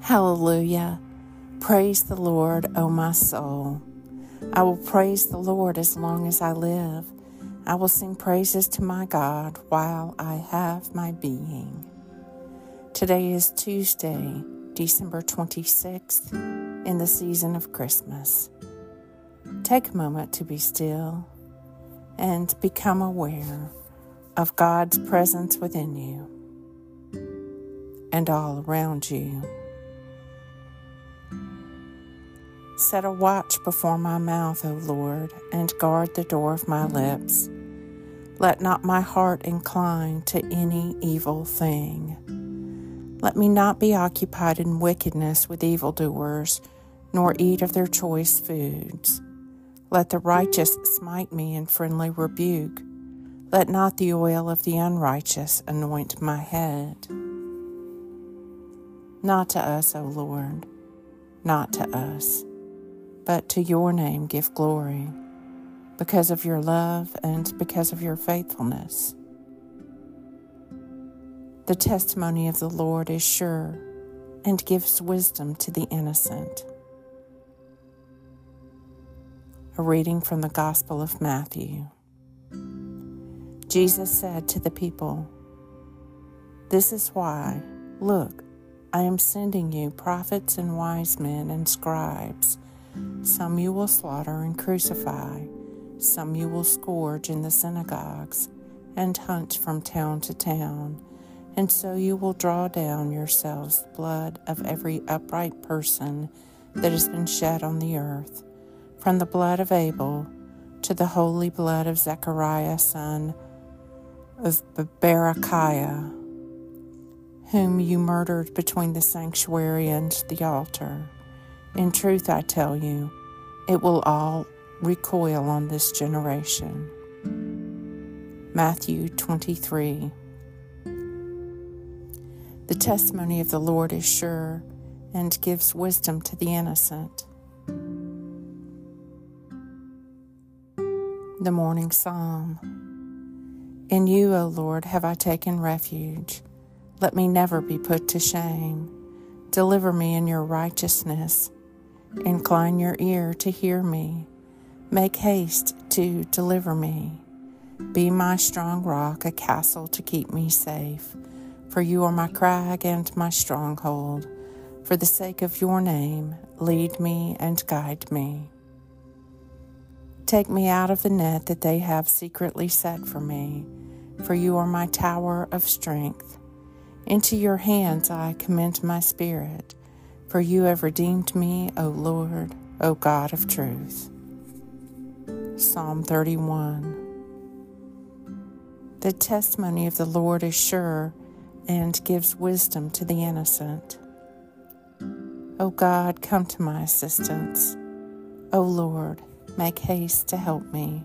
Hallelujah. Praise the Lord, O my soul. I will praise the Lord as long as I live. I will sing praises to my God while I have my being. Today is Tuesday, December 26th, in the season of Christmas. Take a moment to be still and become aware of God's presence within you and all around you. Set a watch before my mouth, O Lord, and guard the door of my lips. Let not my heart incline to any evil thing. Let me not be occupied in wickedness with evildoers, nor eat of their choice foods. Let the righteous smite me in friendly rebuke. Let not the oil of the unrighteous anoint my head. Not to us, O Lord, not to us but to your name give glory because of your love and because of your faithfulness. The testimony of the Lord is sure and gives wisdom to the innocent. A reading from the Gospel of Matthew. Jesus said to the people, This is why, look, I am sending you prophets and wise men and scribes some you will slaughter and crucify, some you will scourge in the synagogues and hunt from town to town, and so you will draw down yourselves the blood of every upright person that has been shed on the earth, from the blood of Abel to the holy blood of Zechariah, son of Berechiah, whom you murdered between the sanctuary and the altar. In truth, I tell you, it will all recoil on this generation. Matthew 23. The testimony of the Lord is sure and gives wisdom to the innocent. The Morning Psalm. In you, O Lord, have I taken refuge. Let me never be put to shame. Deliver me in your righteousness. Incline your ear to hear me. Make haste to deliver me. Be my strong rock, a castle to keep me safe. For you are my crag and my stronghold. For the sake of your name, lead me and guide me. Take me out of the net that they have secretly set for me, for you are my tower of strength. Into your hands I commend my spirit. For you have redeemed me, O Lord, O God of truth. Psalm 31 The testimony of the Lord is sure and gives wisdom to the innocent. O God, come to my assistance. O Lord, make haste to help me.